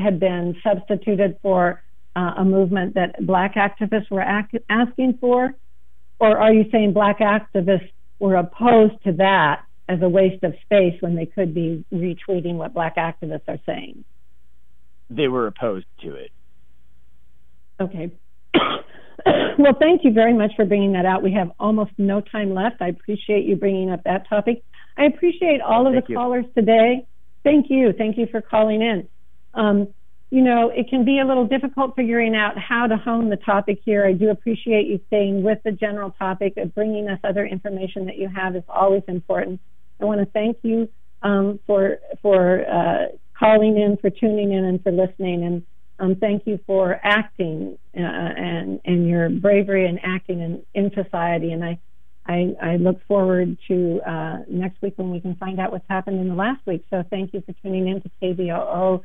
had been substituted for uh, a movement that black activists were asking for? Or are you saying black activists were opposed to that as a waste of space when they could be retweeting what black activists are saying? They were opposed to it. Okay. well, thank you very much for bringing that out. We have almost no time left. I appreciate you bringing up that topic. I appreciate all of the you. callers today. Thank you. Thank you for calling in. Um, you know, it can be a little difficult figuring out how to hone the topic here. I do appreciate you staying with the general topic bringing us other information that you have is always important. I want to thank you um, for for uh, calling in, for tuning in, and for listening. And um, thank you for acting uh, and and your bravery and acting in, in society. And I, I, I look forward to uh, next week when we can find out what's happened in the last week. So thank you for tuning in to KBOO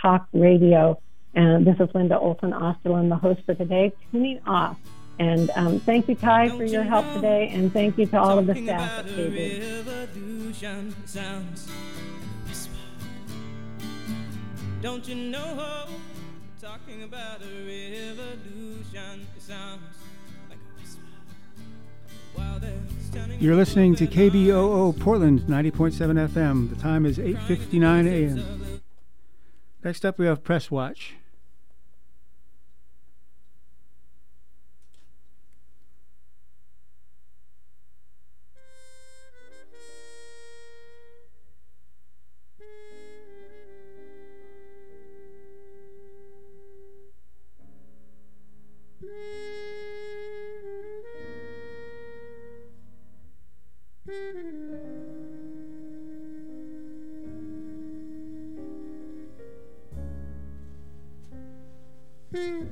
Talk Radio. And this is Linda Olson Osterlin, the host for today. Tuning off. And um, thank you, Ty, for your help today, and thank you to all of the staff at KB. Don't you know? Talking about a revolution, it sounds like a whisper. While they're You're listening to KBOO Portland 90.7 FM. The time is 8:59 a.m. Next up, we have Press Watch. This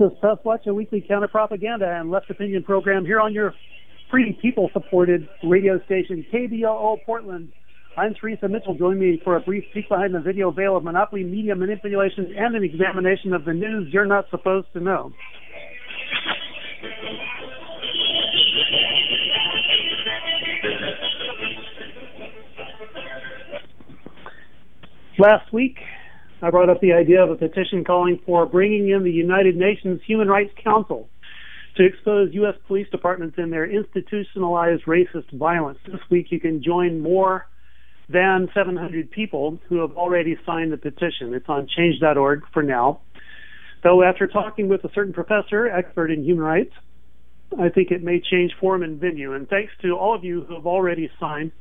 is Watch, a weekly counter propaganda and left opinion program here on your free people supported radio station, KBOO Portland. I'm Teresa Mitchell. Join me for a brief peek behind the video veil of monopoly media manipulation and an examination of the news you're not supposed to know. Last week, I brought up the idea of a petition calling for bringing in the United Nations Human Rights Council to expose U.S. police departments in their institutionalized racist violence. This week, you can join more than 700 people who have already signed the petition. It's on change.org for now. Though, after talking with a certain professor, expert in human rights, I think it may change form and venue. And thanks to all of you who have already signed,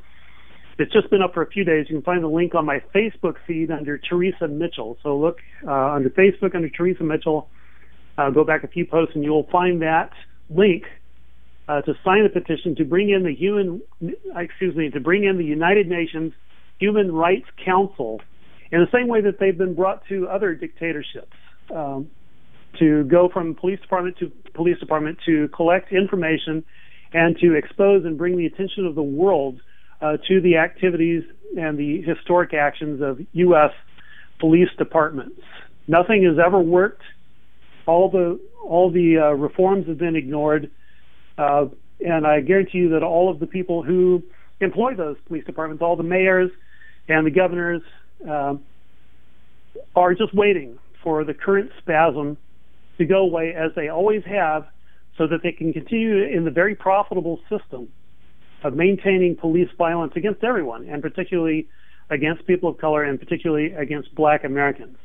it's just been up for a few days. You can find the link on my Facebook feed under Teresa Mitchell. So look uh, under Facebook under Teresa Mitchell. Uh, go back a few posts and you will find that link uh, to sign the petition to bring in the human, excuse me, to bring in the United Nations Human Rights Council in the same way that they've been brought to other dictatorships. Um, to go from police department to police department to collect information and to expose and bring the attention of the world uh, to the activities and the historic actions of U.S. police departments. Nothing has ever worked. All the all the uh, reforms have been ignored, uh, and I guarantee you that all of the people who employ those police departments, all the mayors and the governors, uh, are just waiting for the current spasm to go away as they always have so that they can continue in the very profitable system of maintaining police violence against everyone, and particularly against people of color, and particularly against black Americans.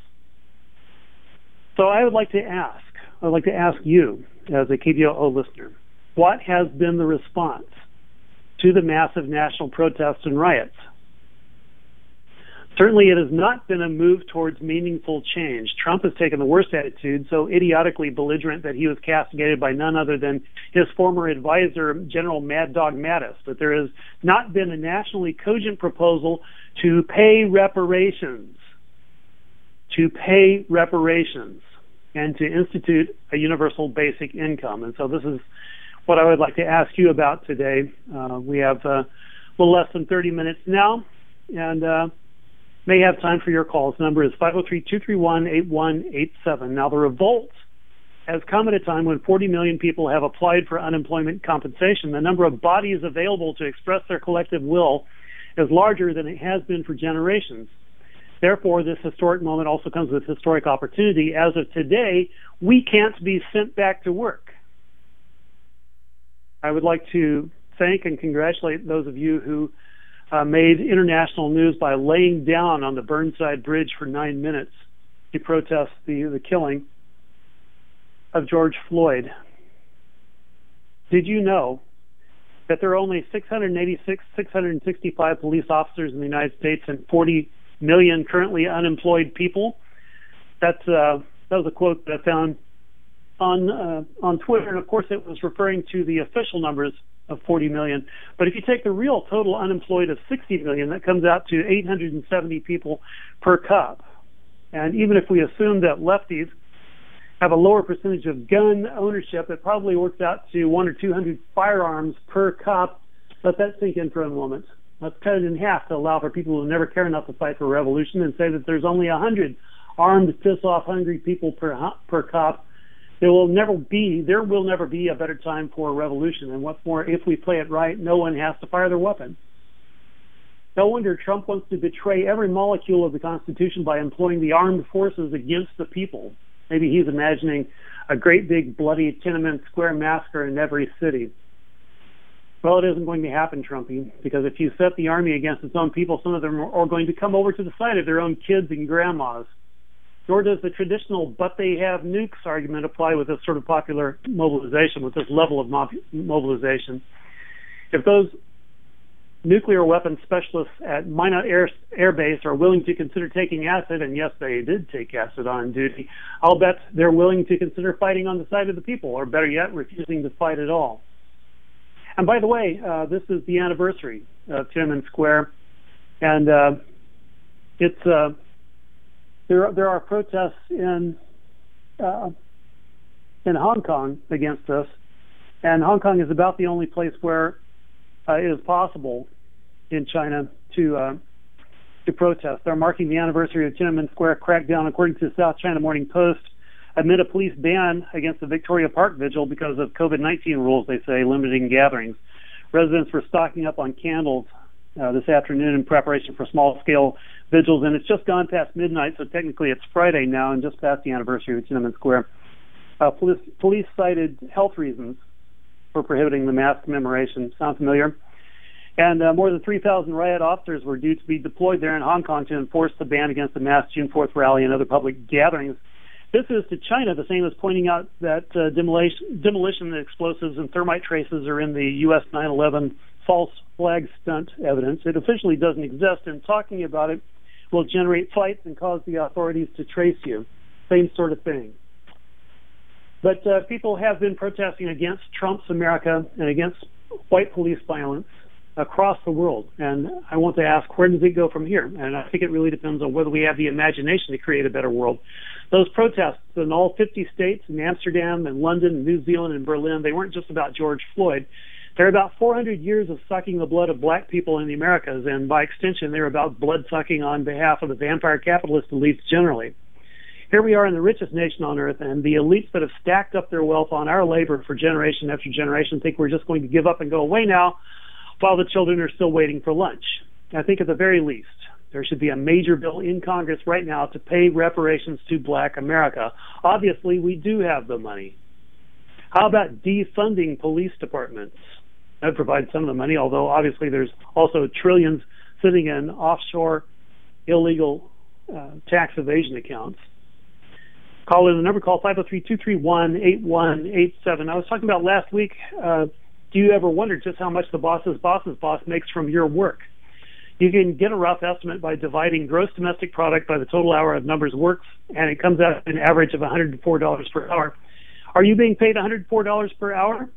So I would like to ask, I would like to ask you, as a KBOO listener, what has been the response to the massive national protests and riots Certainly, it has not been a move towards meaningful change. Trump has taken the worst attitude, so idiotically belligerent that he was castigated by none other than his former advisor, General Mad Dog Mattis. But there has not been a nationally cogent proposal to pay reparations, to pay reparations, and to institute a universal basic income. And so, this is what I would like to ask you about today. Uh, we have uh, a little less than 30 minutes now, and uh, may have time for your calls. Number is 503-231-8187. Now, the revolt has come at a time when 40 million people have applied for unemployment compensation. The number of bodies available to express their collective will is larger than it has been for generations. Therefore, this historic moment also comes with historic opportunity. As of today, we can't be sent back to work. I would like to thank and congratulate those of you who uh, made international news by laying down on the Burnside Bridge for nine minutes to protest the, the killing of George Floyd. Did you know that there are only 686, 665 police officers in the United States and 40 million currently unemployed people? That's uh, that was a quote that I found on uh, on Twitter, and of course, it was referring to the official numbers of 40 million. But if you take the real total unemployed of 60 million, that comes out to 870 people per cop. And even if we assume that lefties have a lower percentage of gun ownership, it probably works out to one or 200 firearms per cop. Let that sink in for a moment. Let's cut it in half to allow for people who never care enough to fight for revolution and say that there's only 100 armed, piss off hungry people per, per cop there will never be there will never be a better time for a revolution. And what's more, if we play it right, no one has to fire their weapon. No wonder Trump wants to betray every molecule of the Constitution by employing the armed forces against the people. Maybe he's imagining a great big bloody Tiananmen Square massacre in every city. Well, it isn't going to happen, Trumpy, because if you set the army against its own people, some of them are going to come over to the side of their own kids and grandmas nor does the traditional but they have nukes argument apply with this sort of popular mobilization, with this level of mob- mobilization. If those nuclear weapons specialists at Minot Air, Air Base are willing to consider taking acid, and yes, they did take acid on duty, I'll bet they're willing to consider fighting on the side of the people, or better yet, refusing to fight at all. And by the way, uh, this is the anniversary of Tiananmen Square, and uh, it's uh, there there are protests in uh, in Hong Kong against this, and Hong Kong is about the only place where uh, it is possible in China to uh, to protest. They're marking the anniversary of Tiananmen Square crackdown, according to the South China Morning Post, amid a police ban against the Victoria Park vigil because of COVID-19 rules. They say limiting gatherings. Residents were stocking up on candles uh, this afternoon in preparation for small-scale vigils, and it's just gone past midnight, so technically it's Friday now and just past the anniversary of Tiananmen Square. Uh, police, police cited health reasons for prohibiting the mass commemoration. Sound familiar? And uh, more than 3,000 riot officers were due to be deployed there in Hong Kong to enforce the ban against the mass June 4th rally and other public gatherings. This is to China the same as pointing out that uh, demolition, demolition explosives and thermite traces are in the U.S. 9 11 false flag stunt evidence. It officially doesn't exist, and talking about it will generate fights and cause the authorities to trace you. Same sort of thing. But uh, people have been protesting against Trump's America and against white police violence across the world. And I want to ask, where does it go from here? And I think it really depends on whether we have the imagination to create a better world. Those protests in all 50 states, in Amsterdam and London New Zealand and Berlin, they weren't just about George Floyd. They're about 400 years of sucking the blood of black people in the Americas, and by extension, they're about blood sucking on behalf of the vampire capitalist elites generally. Here we are in the richest nation on earth, and the elites that have stacked up their wealth on our labor for generation after generation think we're just going to give up and go away now while the children are still waiting for lunch. I think at the very least, there should be a major bill in Congress right now to pay reparations to black America. Obviously, we do have the money. How about defunding police departments? That would provide some of the money, although obviously there's also trillions sitting in offshore illegal uh, tax evasion accounts. Call in the number, call 503-231-8187. I was talking about last week, uh, do you ever wonder just how much the boss's boss's boss makes from your work? You can get a rough estimate by dividing gross domestic product by the total hour of numbers worked, and it comes out an average of $104 per hour. Are you being paid $104 per hour?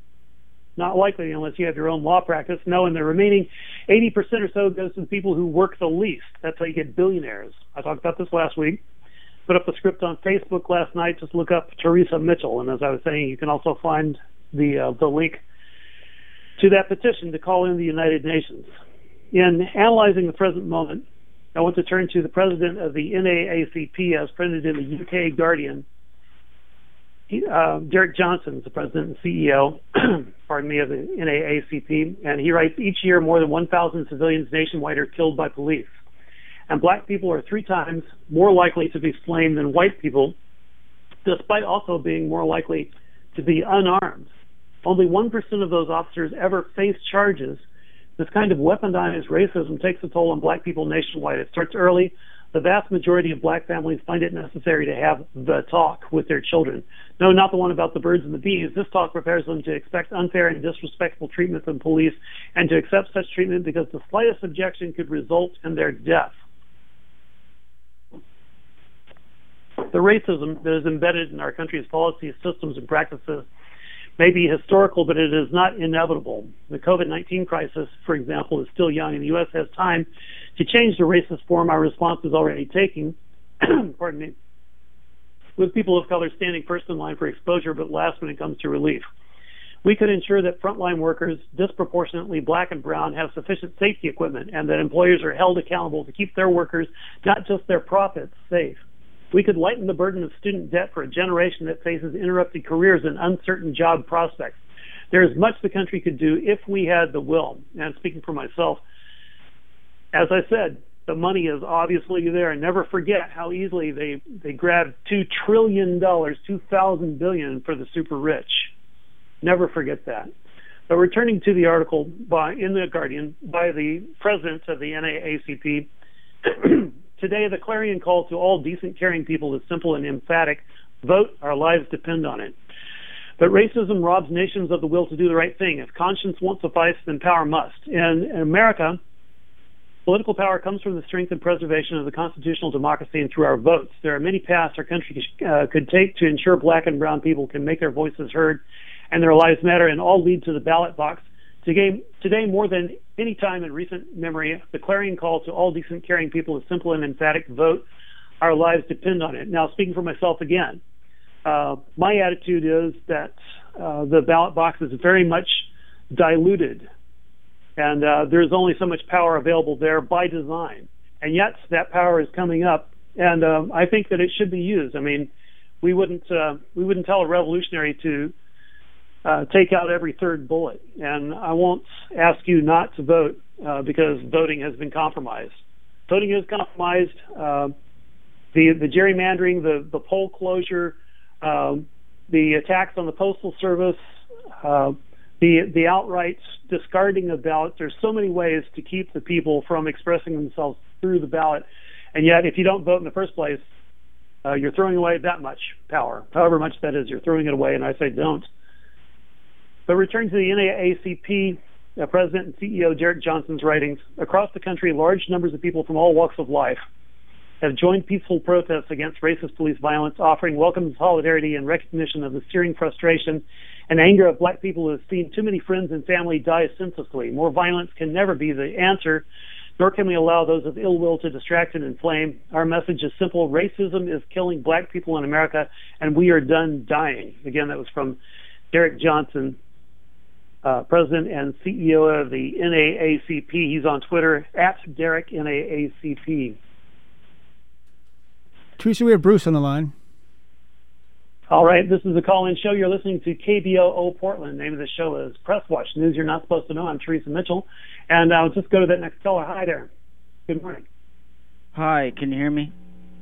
Not likely unless you have your own law practice. No, and the remaining 80% or so goes to the people who work the least. That's how you get billionaires. I talked about this last week. Put up a script on Facebook last night. Just look up Teresa Mitchell, and as I was saying, you can also find the uh, the link to that petition to call in the United Nations. In analyzing the present moment, I want to turn to the president of the NAACP as printed in the UK Guardian. Uh, Derrick Johnson is the president and CEO, pardon me, of the NAACP, and he writes each year more than 1,000 civilians nationwide are killed by police. And black people are three times more likely to be slain than white people, despite also being more likely to be unarmed. Only 1% of those officers ever face charges. This kind of weaponized racism takes a toll on black people nationwide. It starts early. The vast majority of black families find it necessary to have the talk with their children. No, not the one about the birds and the bees. This talk prepares them to expect unfair and disrespectful treatment from police and to accept such treatment because the slightest objection could result in their death. The racism that is embedded in our country's policies, systems, and practices may be historical, but it is not inevitable. The COVID 19 crisis, for example, is still young, and the U.S. has time to change the racist form our response is already taking. Pardon me. With people of color standing first in line for exposure, but last when it comes to relief. We could ensure that frontline workers, disproportionately black and brown, have sufficient safety equipment and that employers are held accountable to keep their workers, not just their profits, safe. We could lighten the burden of student debt for a generation that faces interrupted careers and uncertain job prospects. There is much the country could do if we had the will. And speaking for myself, as I said, the money is obviously there. And never forget how easily they they grabbed two trillion dollars, two thousand billion for the super rich. Never forget that. But returning to the article by in the Guardian by the president of the NAACP, Today, the clarion call to all decent, caring people is simple and emphatic vote, our lives depend on it. But racism robs nations of the will to do the right thing. If conscience won't suffice, then power must. And in America, political power comes from the strength and preservation of the constitutional democracy and through our votes. There are many paths our country uh, could take to ensure black and brown people can make their voices heard and their lives matter, and all lead to the ballot box. Today, today more than any time in recent memory, the clarion call to all decent, caring people is simple and emphatic vote. Our lives depend on it. Now, speaking for myself again, uh, my attitude is that uh, the ballot box is very much diluted, and uh, there's only so much power available there by design. And yet, that power is coming up, and um, I think that it should be used. I mean, we wouldn't uh, we wouldn't tell a revolutionary to uh, take out every third bullet. And I won't ask you not to vote uh, because voting has been compromised. Voting is compromised. Uh, the the gerrymandering, the the poll closure, um, the attacks on the postal service, uh, the the outright discarding of ballots. There's so many ways to keep the people from expressing themselves through the ballot, and yet if you don't vote in the first place, uh, you're throwing away that much power, however much that is. You're throwing it away, and I say don't. But returning to the NAACP, uh, President and CEO Derrick Johnson's writings, across the country, large numbers of people from all walks of life have joined peaceful protests against racist police violence, offering welcome solidarity and recognition of the searing frustration and anger of black people who have seen too many friends and family die senselessly. More violence can never be the answer, nor can we allow those of ill will to distract and inflame. Our message is simple racism is killing black people in America, and we are done dying. Again, that was from Derek Johnson, uh, president and CEO of the NAACP. He's on Twitter at Derrick NAACP. Teresa, we have Bruce on the line. All right, this is the call-in show. You're listening to KBOO Portland. The name of the show is Press Watch News You're Not Supposed to Know. I'm Teresa Mitchell, and I'll just go to that next caller. Hi there. Good morning. Hi, can you hear me?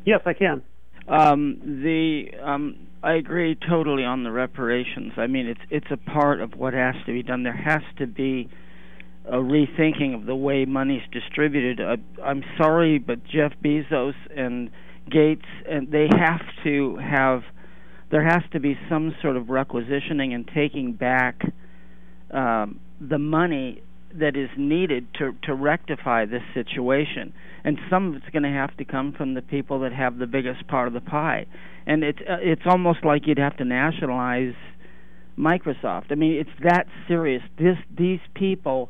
Yes, I can. Um, the um, I agree totally on the reparations. I mean, it's it's a part of what has to be done. There has to be a rethinking of the way money's distributed. Uh, I'm sorry, but Jeff Bezos and Gates and they have to have there has to be some sort of requisitioning and taking back um, the money that is needed to to rectify this situation. And some of it's going to have to come from the people that have the biggest part of the pie. And it's uh, it's almost like you'd have to nationalize Microsoft. I mean, it's that serious. This these people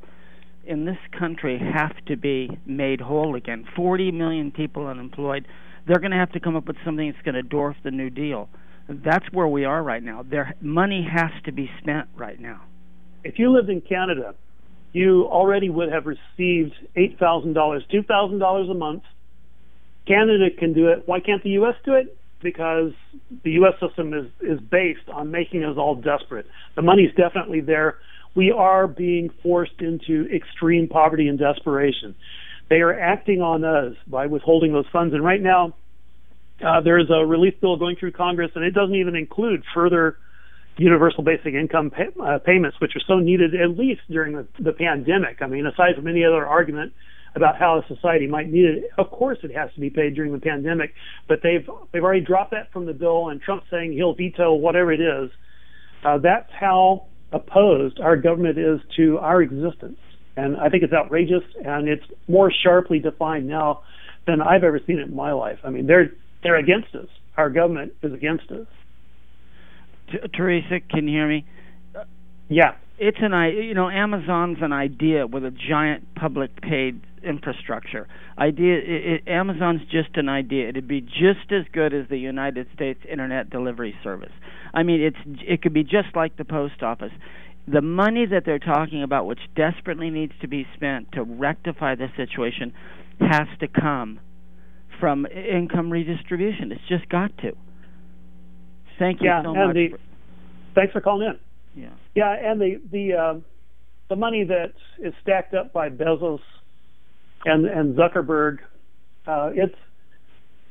in this country have to be made whole again. 40 million people unemployed. They're going to have to come up with something that's going to dwarf the New Deal. That's where we are right now. Their money has to be spent right now. If you lived in Canada, you already would have received $8,000, $2,000 a month. Canada can do it. Why can't the U.S. do it? Because the U.S. system is, is based on making us all desperate. The money's definitely there. We are being forced into extreme poverty and desperation. They are acting on us by withholding those funds. And right now, uh, there's a relief bill going through Congress, and it doesn't even include further universal basic income pay, uh, payments, which are so needed at least during the, the pandemic. I mean, aside from any other argument about how a society might need it, of course it has to be paid during the pandemic. But they've they've already dropped that from the bill, and Trump's saying he'll veto whatever it is. Uh, that's how opposed our government is to our existence, and I think it's outrageous, and it's more sharply defined now than I've ever seen it in my life. I mean, they're they're against us. Our government is against us. T- Teresa, can you hear me? Yeah. It's an i you know Amazon's an idea with a giant public paid infrastructure. Idea it, it, Amazon's just an idea. It'd be just as good as the United States Internet Delivery Service. I mean, it's it could be just like the post office. The money that they're talking about, which desperately needs to be spent to rectify the situation, has to come from income redistribution. It's just got to. Thank you yeah, so and much. The, for, thanks for calling in. Yeah. Yeah, and the the uh, the money that is stacked up by Bezos and and Zuckerberg, uh, it's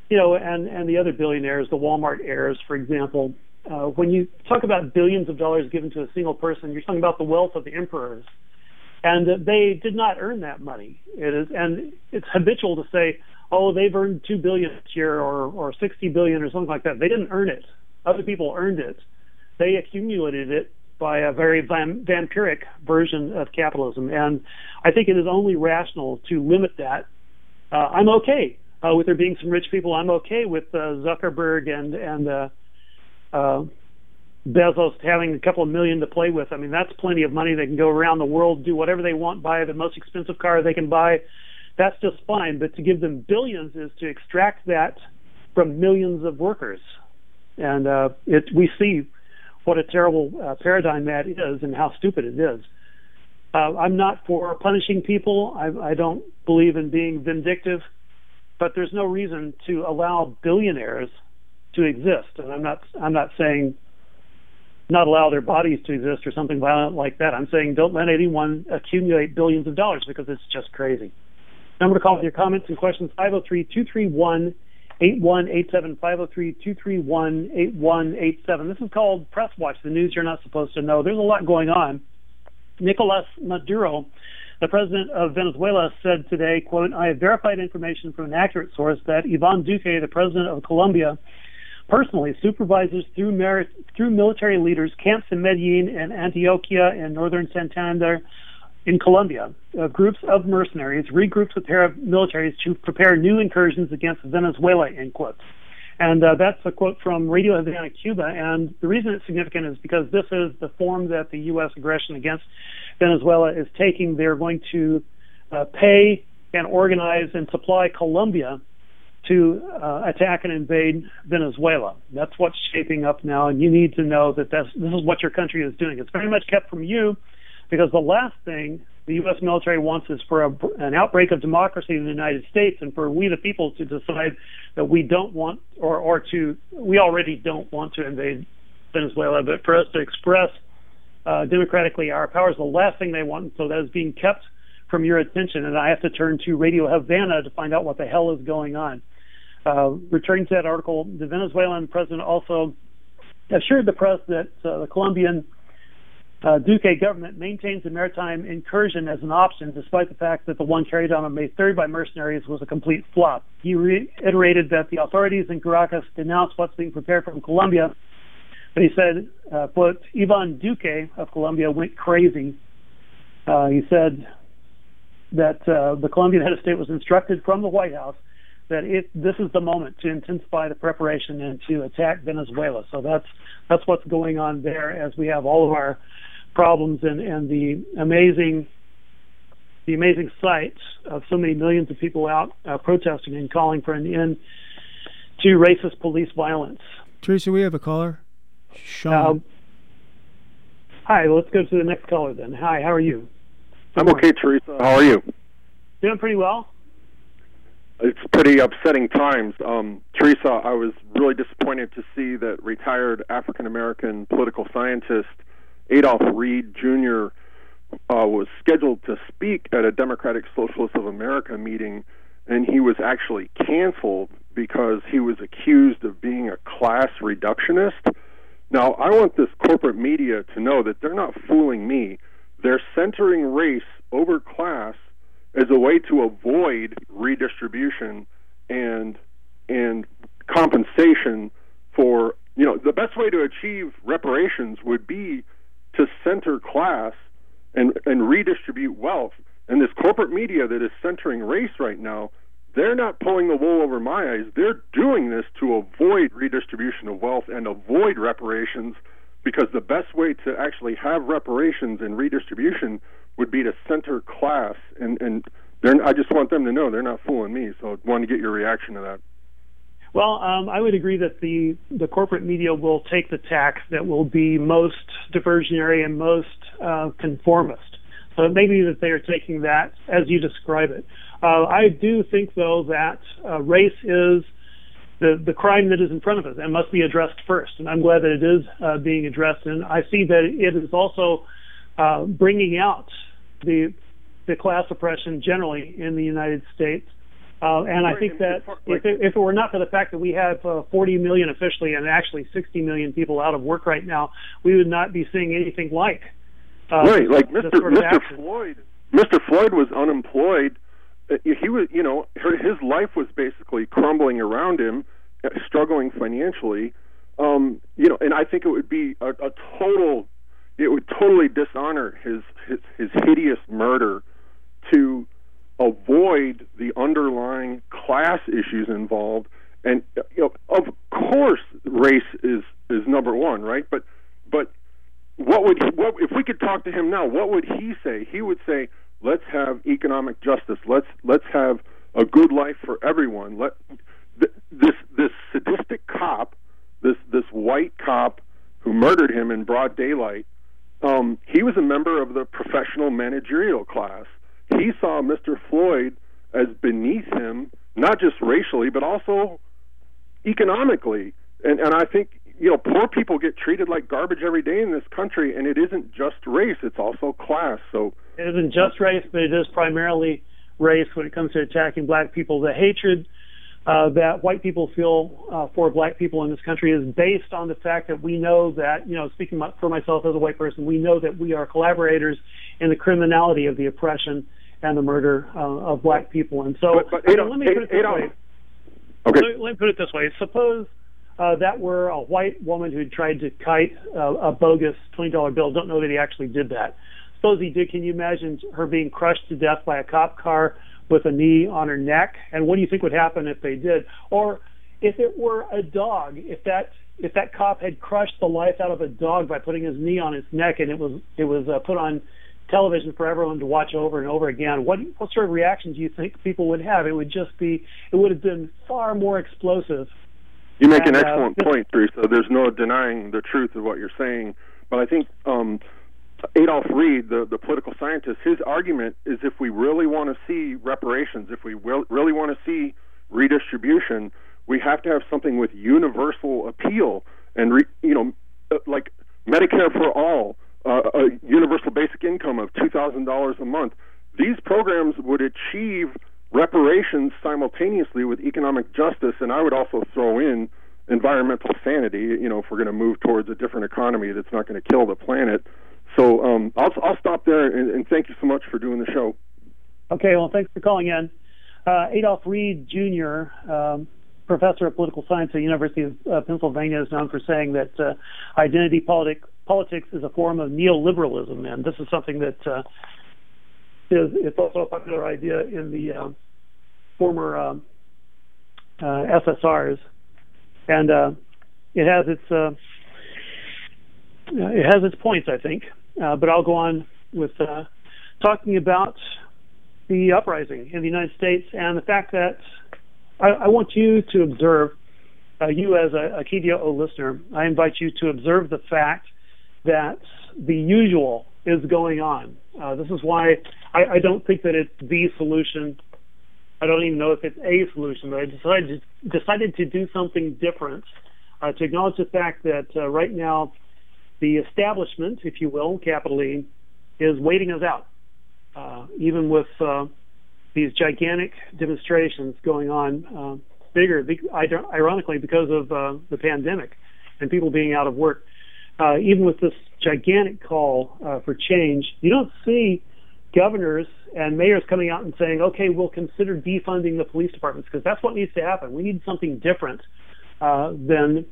you know, and and the other billionaires, the Walmart heirs, for example. Uh, when you talk about billions of dollars given to a single person, you're talking about the wealth of the emperors, and uh, they did not earn that money. It is, and it's habitual to say, "Oh, they've earned two billion this year, or or sixty billion, or something like that." They didn't earn it. Other people earned it. They accumulated it by a very vampiric version of capitalism. And I think it is only rational to limit that. Uh, I'm okay uh, with there being some rich people. I'm okay with uh, Zuckerberg and and uh, uh, Bezos having a couple of million to play with. I mean, that's plenty of money. They can go around the world, do whatever they want, buy the most expensive car they can buy. That's just fine. But to give them billions is to extract that from millions of workers and uh, it we see what a terrible uh, paradigm that is and how stupid it is. Uh, I'm not for punishing people. I, I don't believe in being vindictive, but there's no reason to allow billionaires to exist. And I'm not I'm not saying not allow their bodies to exist or something violent like that. I'm saying don't let anyone accumulate billions of dollars because it's just crazy. Number to call with your comments and questions 503 231 8187 503 231 8187. This is called Press Watch, the news you're not supposed to know. There's a lot going on. Nicolas Maduro, the president of Venezuela, said today, quote, I have verified information from an accurate source that Ivan Duque, the president of Colombia, personally supervises through, merit, through military leaders camps in Medellin and Antioquia and northern Santander in Colombia. Uh, groups of mercenaries regroups with paramilitaries to prepare new incursions against Venezuela, in quotes. And uh, that's a quote from Radio Havana, Cuba. And the reason it's significant is because this is the form that the U.S. aggression against Venezuela is taking. They're going to uh, pay and organize and supply Colombia to uh, attack and invade Venezuela. That's what's shaping up now, and you need to know that this is what your country is doing. It's very much kept from you because the last thing the U.S. military wants is for a, an outbreak of democracy in the United States and for we the people to decide that we don't want or, or to, we already don't want to invade Venezuela, but for us to express uh, democratically our powers, the last thing they want, so that is being kept from your attention. And I have to turn to Radio Havana to find out what the hell is going on. Uh, returning to that article, the Venezuelan president also assured the press that uh, the Colombian uh, Duque government maintains the maritime incursion as an option, despite the fact that the one carried out on May 3rd by mercenaries was a complete flop. He reiterated that the authorities in Caracas denounced what's being prepared from Colombia, but he said, uh, quote, Ivan Duque of Colombia went crazy. Uh, he said that uh, the Colombian head of state was instructed from the White House that it, this is the moment to intensify the preparation and to attack Venezuela. So that's that's what's going on there as we have all of our problems and, and the amazing the amazing sights of so many millions of people out uh, protesting and calling for an end to racist police violence. Teresa, we have a caller. Sean. Um, hi, let's go to the next caller then. Hi, how are you? I'm okay, Teresa. How are you? Doing pretty well. It's pretty upsetting times. Um, Teresa, I was really disappointed to see that retired African American political scientist Adolph Reed Jr. Uh, was scheduled to speak at a Democratic Socialists of America meeting, and he was actually canceled because he was accused of being a class reductionist. Now, I want this corporate media to know that they're not fooling me. They're centering race over class as a way to avoid redistribution and and compensation for you know the best way to achieve reparations would be to center class and, and redistribute wealth. And this corporate media that is centering race right now, they're not pulling the wool over my eyes. They're doing this to avoid redistribution of wealth and avoid reparations because the best way to actually have reparations and redistribution would be to center class. And, and I just want them to know they're not fooling me. So I want to get your reaction to that. Well, um, I would agree that the the corporate media will take the tack that will be most diversionary and most uh, conformist. So it may be that they are taking that as you describe it. Uh, I do think, though, that uh, race is the the crime that is in front of us and must be addressed first. And I'm glad that it is uh, being addressed. And I see that it is also uh, bringing out the the class oppression generally in the United States. Uh, and I think that if it, if it were not for the fact that we have uh, 40 million officially and actually 60 million people out of work right now, we would not be seeing anything like uh, right. Like Mr. Mr. Floyd, Mr. Floyd was unemployed. Uh, he was, you know, his life was basically crumbling around him, uh, struggling financially. Um, you know, and I think it would be a, a total, it would totally dishonor his his, his hideous murder to avoid the underlying class issues involved. And you know, of course, race is is number one, right? But but what would what if we could talk to him now? What would he say? He would say, "Let's have economic justice. Let's let's have a good life for everyone. Let this this sadistic cop, this this white cop who murdered him in broad daylight. Um, he was a member of the professional managerial class he saw Mr. Floyd as beneath him, not just racially, but also economically. And, and I think, you know, poor people get treated like garbage every day in this country, and it isn't just race, it's also class. So It isn't just race, but it is primarily race when it comes to attacking black people. The hatred uh, that white people feel uh, for black people in this country is based on the fact that we know that, you know, speaking for myself as a white person, we know that we are collaborators in the criminality of the oppression and the murder uh, of black people. And so, but, but Adolf, let me put it this way. Okay. Let, let me put it this way. Suppose uh, that were a white woman who tried to kite uh, a bogus $20 bill. Don't know that he actually did that. Suppose he did. Can you imagine her being crushed to death by a cop car with a knee on her neck? And what do you think would happen if they did? Or if it were a dog, if that if that cop had crushed the life out of a dog by putting his knee on its neck and it was it was uh, put on television for everyone to watch over and over again, what what sort of reactions do you think people would have? It would just be it would have been far more explosive. You make an And, uh, excellent this- point, Teresa. There's no denying the truth of what you're saying, but I think um, Adolph Reed, the, the political scientist, his argument is if we really want to see reparations, if we will, really want to see redistribution, we have to have something with universal appeal and re, you know uh, like Medicare for all, uh, a universal basic income of two thousand dollars a month. These programs would achieve reparations simultaneously with economic justice, and I would also throw in environmental sanity. You know, if we're going to move towards a different economy that's not going to kill the planet. So um, I'll I'll stop there, and, and thank you so much for doing the show. Okay, well, thanks for calling in. Uh, Adolph Reed Jr., um, professor of political science at the University of uh, Pennsylvania, is known for saying that uh, identity politic, politics is a form of neoliberalism, and this is something that uh, is it's also a popular idea in the uh, former um, uh, SSRs, and it has its uh, it has its points, I think. Uh, but I'll go on with uh, talking about the uprising in the United States and the fact that I, I want you to observe, uh, you as a, a KBOO listener, I invite you to observe the fact that the usual is going on. Uh, this is why I, I don't think that it's the solution. I don't even know if it's a solution, but I decided decided to do something different uh, to acknowledge the fact that uh, right now the establishment, if you will, capital E, is waiting us out uh, even with uh, these gigantic demonstrations going on, uh, bigger, ironically, because of the pandemic and people being out of work. Uh, even with this gigantic call uh, for change, you don't see governors and mayors coming out and saying, "Okay, we'll consider defunding the police departments," because that's what needs to happen. We need something different uh, than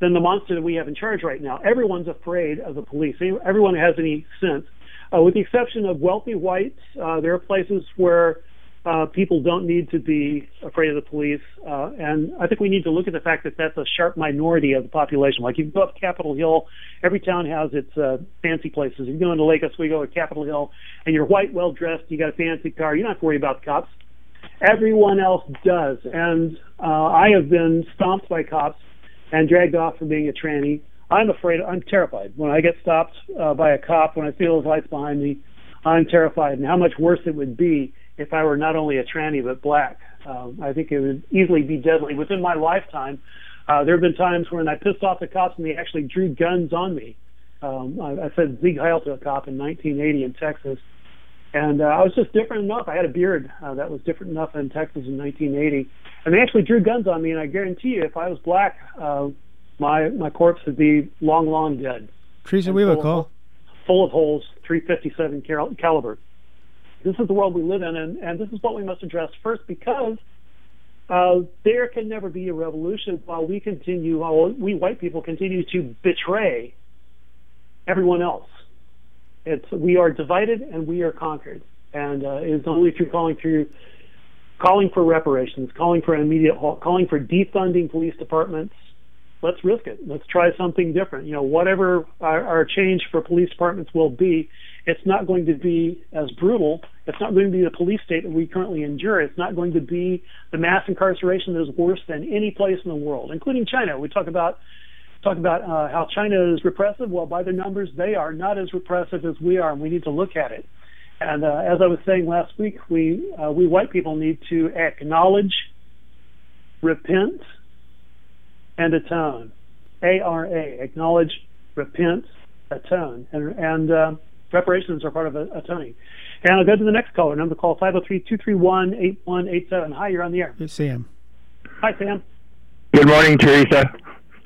than the monster that we have in charge right now. Everyone's afraid of the police. Everyone has any sense uh, with the exception of wealthy whites, uh, there are places where uh, people don't need to be afraid of the police. Uh, and I think we need to look at the fact that that's a sharp minority of the population. Like you go up Capitol Hill, every town has its uh, fancy places. If you go into Lake Oswego or Capitol Hill, and you're white, well dressed, you got a fancy car, you don't have to worry about cops. Everyone else does. And uh, I have been stomped by cops and dragged off for being a tranny. I'm afraid. I'm terrified when I get stopped uh, by a cop. When I feel his lights behind me, I'm terrified. And how much worse it would be if I were not only a tranny but black. Um, I think it would easily be deadly. Within my lifetime, uh, there have been times when I pissed off the cops and they actually drew guns on me. Um, I, I said Sieg Heil to a cop in 1980 in Texas, and uh, I was just different enough. I had a beard uh, that was different enough in Texas in 1980, and they actually drew guns on me. And I guarantee you, if I was black, uh, my my corpse would be long, long dead. Teresa, we have a call. Full of holes, 357 cal- caliber. This is the world we live in, and, and this is what we must address first because uh, there can never be a revolution while we continue, while we white people continue to betray everyone else. It's we are divided and we are conquered, and uh, it is only through calling through calling for reparations, calling for an immediate calling for defunding police departments. Let's risk it. Let's try something different. You know, whatever our, our change for police departments will be, it's not going to be as brutal. It's not going to be the police state that we currently endure. It's not going to be the mass incarceration that is worse than any place in the world, including China. We talk about talk about uh, how China is repressive. Well, by their numbers, they are not as repressive as we are, and we need to look at it. And uh, as I was saying last week, we uh, we white people need to acknowledge, repent, and atone. A R A. Acknowledge, repent, atone. And and uh, reparations are part of a, attorney. And I'll go to the next caller. Number to call 503-231-8187. Hi, you're on the air. It's Sam. Hi, Sam. Good morning, Teresa.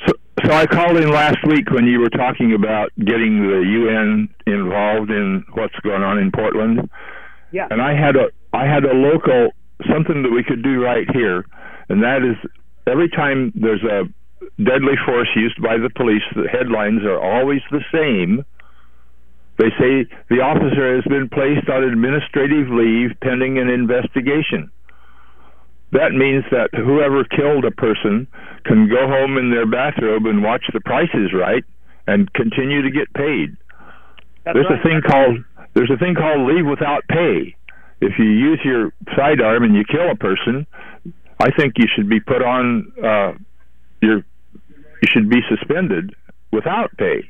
So, so I called in last week when you were talking about getting the UN involved in what's going on in Portland. Yeah. And I had a I had a local something that we could do right here, and that is every time there's a deadly force used by the police, the headlines are always the same. They say the officer has been placed on administrative leave pending an investigation. That means that whoever killed a person can go home in their bathrobe and watch the Price Is Right and continue to get paid. That's there's right. a thing called there's a thing called leave without pay. If you use your sidearm and you kill a person, I think you should be put on uh, your you should be suspended without pay.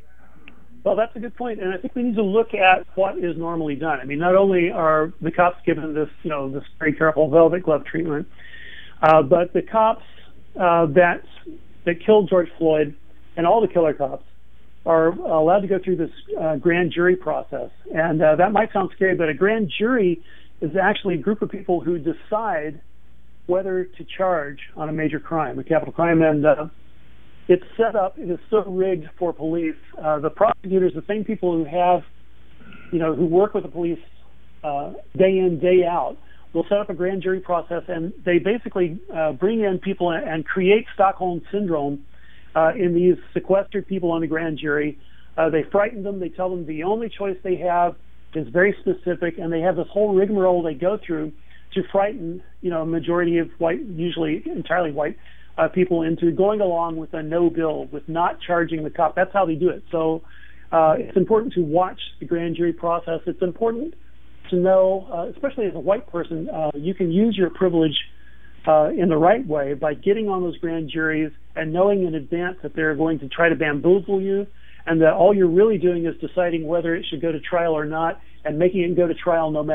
Well, that's a good point, and I think we need to look at what is normally done. I mean, not only are the cops given this, you know, this very careful velvet glove treatment, uh, but the cops uh, that that killed George Floyd and all the killer cops are allowed to go through this uh, grand jury process, and uh, that might sound scary, but a grand jury is actually a group of people who decide whether to charge on a major crime, a capital crime, and uh, it's set up. It is so rigged for police. Uh, the prosecutors, the same people who have, you know, who work with the police uh, day in day out, will set up a grand jury process, and they basically uh, bring in people and, and create Stockholm syndrome uh, in these sequestered people on the grand jury. Uh, they frighten them. They tell them the only choice they have is very specific, and they have this whole rigmarole they go through to frighten, you know, a majority of white, usually entirely white uh, people into going along with a no bill, with not charging the cop. That's how they do it. So uh, it's important to watch the grand jury process. It's important to know, uh, especially as a white person, uh, you can use your privilege uh, in the right way by getting on those grand juries and knowing in advance that they're going to try to bamboozle you and that all you're really doing is deciding whether it should go to trial or not and making it go to trial no matter